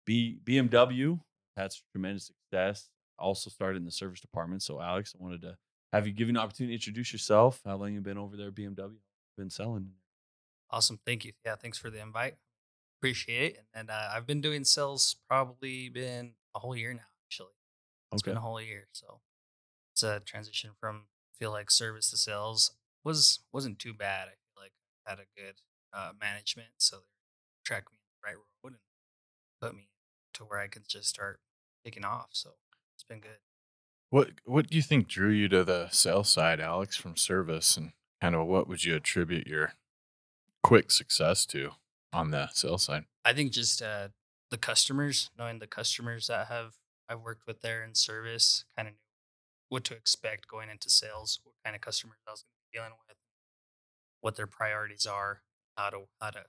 B- BMW. That's tremendous success. Also started in the service department. So, Alex, I wanted to have you give you an opportunity to introduce yourself. How long you been over there at BMW? Been selling? Awesome. Thank you. Yeah, thanks for the invite. Appreciate it. And uh, I've been doing sales probably been a whole year now, actually. It's been a whole year. So it's a transition from feel like service to sales was wasn't too bad. I feel like I had a good uh, management, so they tracked me the right road and put me to where I could just start taking off. So it's been good. What what do you think drew you to the sales side, Alex, from service, and kind of what would you attribute your quick success to on the sales side? I think just uh, the customers, knowing the customers that have I've worked with there in service, kind of knew what to expect going into sales, what kind of customers I was going to be dealing with, what their priorities are, how to how to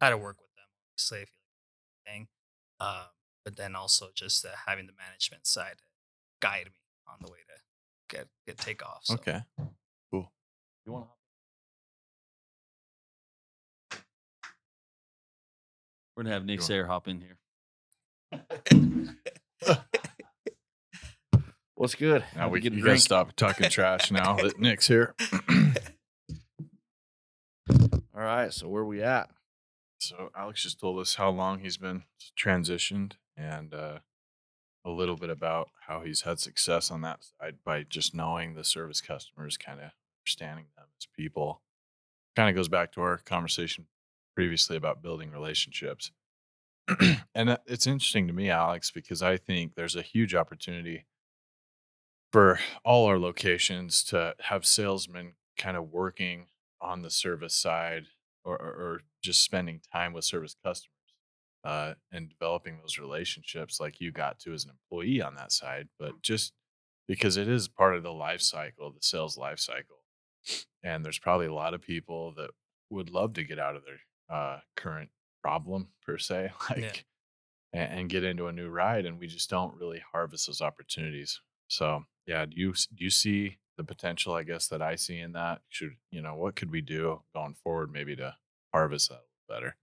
how to work with them. Obviously, I feel like thing, uh, but then also just uh, having the management side guide me on the way to get get takeoff. So. Okay. Cool. You want to? We're gonna have Nick Sayer hop in here. What's good? Now we get a you gotta stop talking trash now that Nick's here. All right. So where we at? So Alex just told us how long he's been transitioned and uh, a little bit about how he's had success on that side by just knowing the service customers, kind of understanding them as people. Kind of goes back to our conversation previously about building relationships. and it's interesting to me, Alex, because I think there's a huge opportunity for all our locations to have salesmen kind of working on the service side or, or, or just spending time with service customers. uh, and developing those relationships like you got to as an employee on that side, but just because it is part of the life cycle, the sales life cycle. And there's probably a lot of people that would love to get out of their uh, current problem per se, like and, and get into a new ride, and we just don't really harvest those opportunities. So yeah, do you do you see the potential? I guess that I see in that. Should you know what could we do going forward, maybe to harvest that better?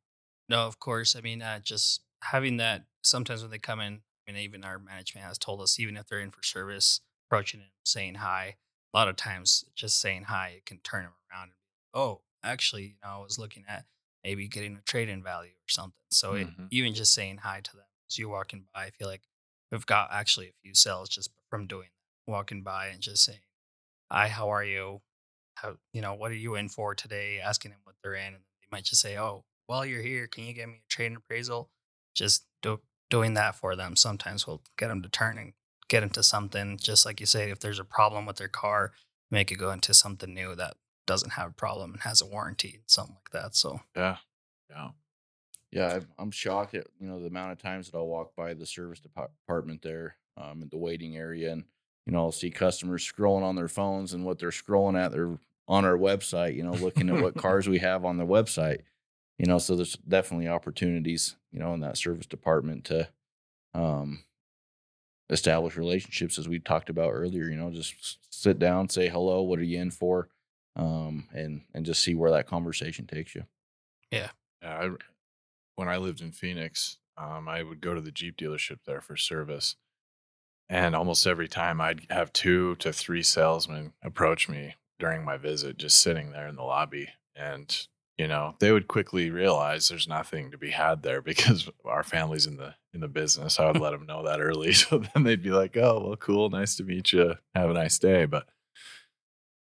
No, of course. I mean, uh, just having that. Sometimes when they come in, I mean, even our management has told us, even if they're in for service, approaching and saying hi. A lot of times, just saying hi it can turn them around. And, oh, actually, you know, I was looking at maybe getting a trade in value or something. So mm-hmm. it, even just saying hi to them as you're walking by, I feel like we've got actually a few sales just from doing that, walking by and just saying, "Hi, how are you? How you know what are you in for today?" Asking them what they're in, and they might just say, "Oh, while you're here, can you get me a trade appraisal?" Just do, doing that for them sometimes will get them to turn and get into something. Just like you say, if there's a problem with their car, make it go into something new that doesn't have a problem and has a warranty, something like that. So yeah, yeah, yeah. I'm shocked at you know the amount of times that I'll walk by the service department there um, in the waiting area, and you know I'll see customers scrolling on their phones, and what they're scrolling at, they're on our website. You know, looking at what cars we have on the website. You know, so there's definitely opportunities, you know, in that service department to um, establish relationships as we talked about earlier. You know, just sit down, say hello. What are you in for? um, and and just see where that conversation takes you. Yeah. Yeah. I, when I lived in Phoenix, um, I would go to the Jeep dealership there for service, and almost every time I'd have two to three salesmen approach me during my visit, just sitting there in the lobby, and you know they would quickly realize there's nothing to be had there because our family's in the in the business. I would let them know that early, so then they'd be like, "Oh, well, cool, nice to meet you, have a nice day," but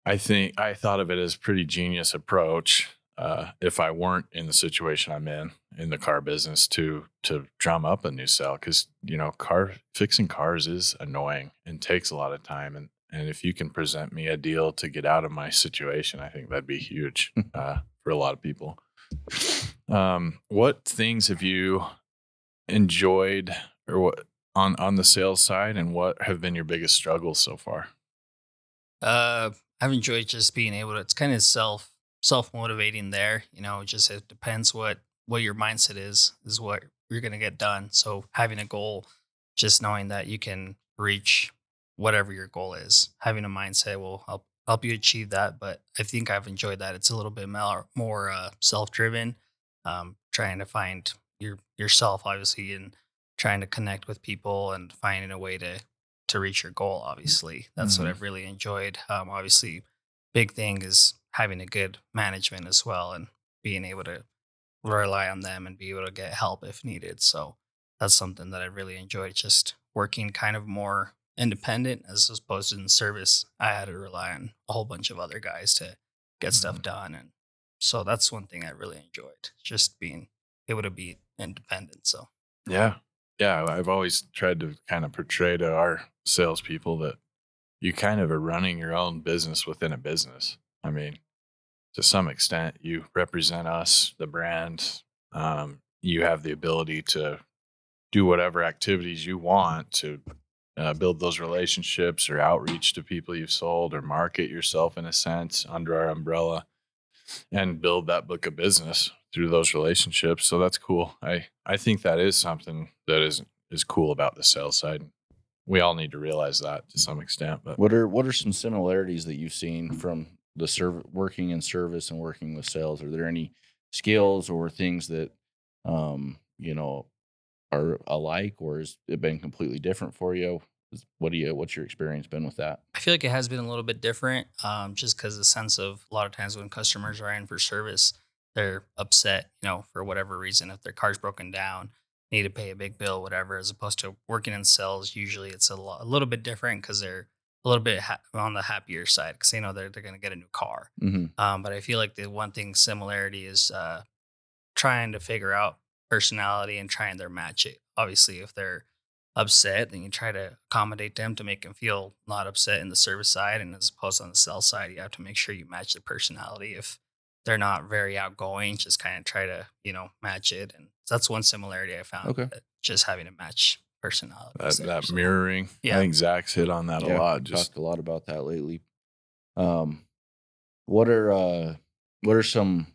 I think I thought of it as pretty genius approach. Uh, if I weren't in the situation I'm in in the car business to to drum up a new sale, because you know, car fixing cars is annoying and takes a lot of time. And and if you can present me a deal to get out of my situation, I think that'd be huge uh, for a lot of people. Um, what things have you enjoyed or what on on the sales side, and what have been your biggest struggles so far? Uh, I've enjoyed just being able to. It's kind of self self motivating there. You know, just it depends what what your mindset is is what you're gonna get done. So having a goal, just knowing that you can reach whatever your goal is, having a mindset will help help you achieve that. But I think I've enjoyed that. It's a little bit more more uh, self driven, um, trying to find your yourself obviously and trying to connect with people and finding a way to to reach your goal. Obviously, that's mm-hmm. what I've really enjoyed. Um, obviously, big thing is having a good management as well and being able to rely on them and be able to get help if needed. So that's something that I really enjoyed. Just working kind of more independent as opposed to in service. I had to rely on a whole bunch of other guys to get mm-hmm. stuff done, and so that's one thing I really enjoyed. Just being able to be independent. So yeah, yeah, I've always tried to kind of portray to our salespeople that you kind of are running your own business within a business. I mean, to some extent, you represent us, the brand. Um, you have the ability to do whatever activities you want to uh, build those relationships or outreach to people you've sold or market yourself in a sense under our umbrella and build that book of business through those relationships. So that's cool. I I think that is something that is is cool about the sales side. We all need to realize that to some extent. But what are what are some similarities that you've seen from the serv- working in service and working with sales? Are there any skills or things that um, you know are alike, or has it been completely different for you? What do you? What's your experience been with that? I feel like it has been a little bit different, um, just because the sense of a lot of times when customers are in for service, they're upset, you know, for whatever reason. If their car's broken down, need to pay a big bill, whatever, as opposed to working in sales. Usually it's a, lo- a little bit different because they're a little bit ha- on the happier side because they know they're, they're going to get a new car. Mm-hmm. Um, but I feel like the one thing similarity is uh, trying to figure out personality and trying to match it. Obviously, if they're upset, then you try to accommodate them to make them feel not upset in the service side. And as opposed on the sales side, you have to make sure you match the personality. If they're not very outgoing. Just kind of try to you know match it, and that's one similarity I found. Okay. Just having to match personality. That, that mirroring. Yeah. I think Zak's hit on that Yeah, a lot. Just talked a lot about that lately. Um, what are uh, what are some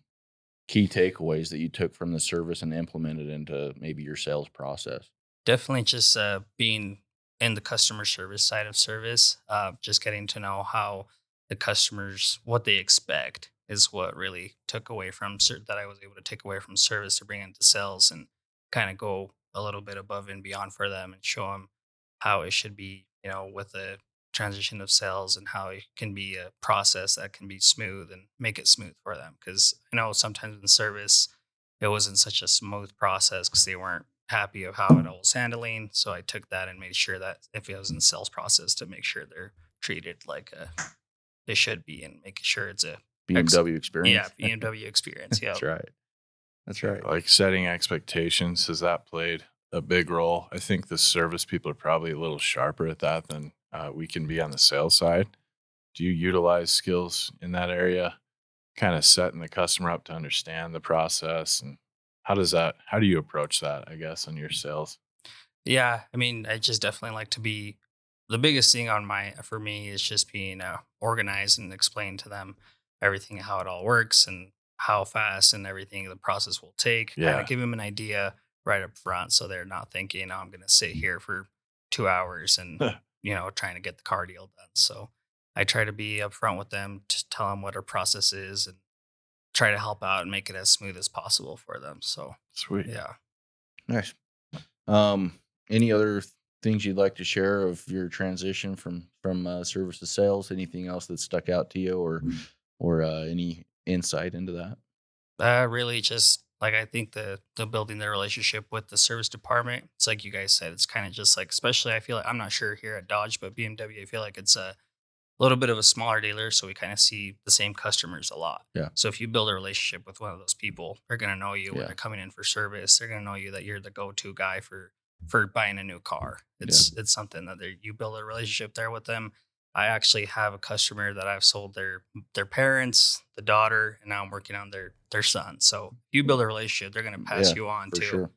key takeaways that you took from the service and implemented into maybe your sales process? definitely just uh, being in the customer service side of service, uh, just getting to know how the customers what they expect is what really took away from that I was able to take away from service to bring into sales and kind of go a little bit above and beyond for them and show them how it should be, you know, with the transition of sales and how it can be a process that can be smooth and make it smooth for them. Because I know sometimes in service, it wasn't such a smooth process because they weren't happy of how it all was handling. So I took that and made sure that if it was in sales process to make sure they're treated like a, they should be and making sure it's a BMW experience. yeah BMW experience. Yeah, That's right. That's right. like setting expectations has that played a big role? I think the service people are probably a little sharper at that than uh, we can be on the sales side. Do you utilize skills in that area kind of setting the customer up to understand the process and how does that how do you approach that i guess on your sales? Yeah, I mean, I just definitely like to be the biggest thing on my for me is just being uh, organized and explain to them everything how it all works and how fast and everything the process will take. Kind Yeah. of give them an idea right up front so they're not thinking, oh, I'm going to sit here for two hours and you know trying to get the car deal done. So I try to be upfront with them to tell them what our process is and try to help out and make it as smooth as possible for them. So sweet yeah. Nice. Um, any other things you'd like to share of your transition from from uh, service to sales? Anything else that stuck out to you, or or uh, any insight into that? Uh, really, just like I think the the building the relationship with the service department. It's like you guys said. It's kind of just like, especially I feel like I'm not sure here at Dodge, but BMW, I feel like it's a little bit of a smaller dealer, so we kind of see the same customers a lot. Yeah. So if you build a relationship with one of those people, they're gonna know you when they're coming in for service. They're gonna know you that you're the go to guy for for buying a new car. It's it's something that they you build a relationship there with them. I actually have a customer that I've sold their their parents, the daughter, and now I'm working on their their son. So you build a relationship, they're going to pass Yeah, you on to sure.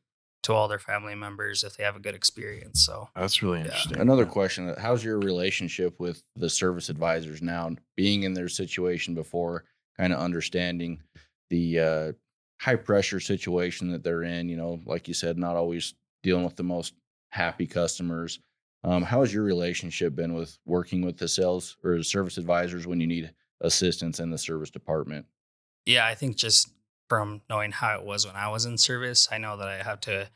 to all their family members if they have a good experience. So that's really Yeah. interesting Another question: How's your relationship with the service advisors now? Being in their situation before, kind of understanding the uh, high pressure situation that they're in. You know, like you said, not always dealing with the most happy customers. Um, how has your relationship been with working with the sales or the service advisors when you need assistance in the service department? yeah, I think just from knowing how it was when I was in service, I know that I have to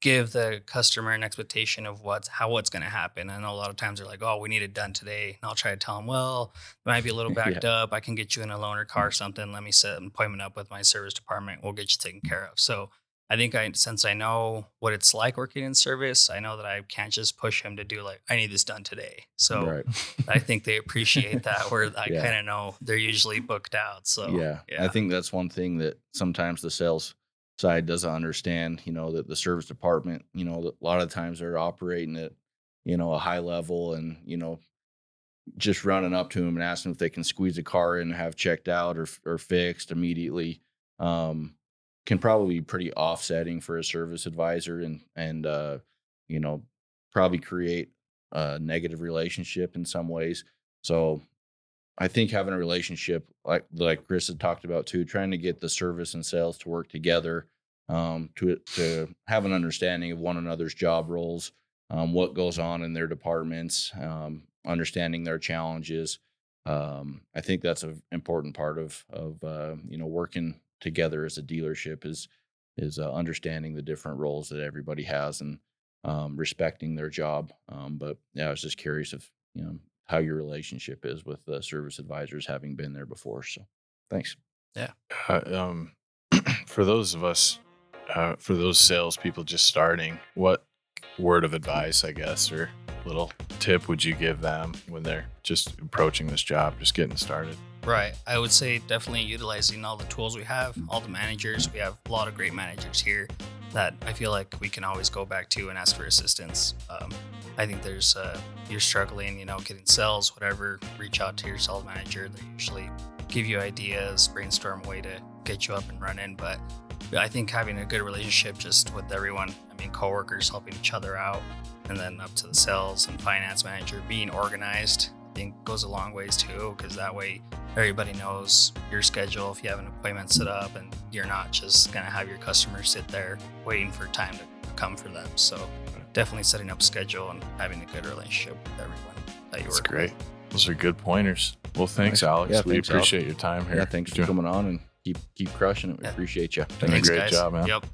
give the customer an expectation of what's how what's going to happen. I know a lot of times they're like, "Oh, we need it done today," and I'll try to tell them, "Well, it might be a little Yeah. backed up. I can get you in a loaner car or something. Let me set an appointment up with my service department. We'll get you taken care of." So I think I since I know what it's like working in service, I know that I can't just push him to do like I need this done today. So right. I think they appreciate that where I Yeah. kind of know they're usually booked out. So yeah. I think that's one thing that sometimes the sales side doesn't understand, you know, that the service department, you know, a lot of times they're operating at, you know, a high level and, you know, just running up to them and asking if they can squeeze a car in and have checked out or, or fixed immediately um, can probably be pretty offsetting for a service advisor and, and, uh, you know, probably create a negative relationship in some ways. So I think having a relationship like like Kris had talked about too, trying to get the service and sales to work together, um, to to have an understanding of one another's job roles, um, what goes on in their departments, um, understanding their challenges. Um, I think that's an important part of of uh, you know working together as a dealership is is uh, understanding the different roles that everybody has and um, respecting their job. Um, but yeah, I was just curious of you know how your relationship is with the service advisors, having been there before. So, thanks. Uh, um, for those of us, uh, for those salespeople just starting, what word of advice, I guess, or little tip would you give them when they're just approaching this job, just getting started? Right. I would say definitely utilizing all the tools we have, all the managers. We have a lot of great managers here that I feel like we can always go back to and ask for assistance. Um, I think there's, uh, you're struggling, you know, getting sales, whatever, reach out to your sales manager. They're usually give you ideas, brainstorm a way to get you up and running. But I think having a good relationship just with everyone, I mean, coworkers helping each other out, and then up to the sales and finance manager being organized, think goes a long ways too, because that way everybody knows your schedule if you have an appointment set up and you're not just going to have your customers sit there waiting for time to come for them. So definitely setting up schedule and having a good relationship with everyone that you That's work great. Those are good pointers. Well, thanks, Nice. Alex. Yeah, we thanks, Alex. appreciate your time here. Yeah, thanks for Doing- coming on and keep keep crushing it. We Yeah. appreciate you. Doing a great guys. job, man. Yep.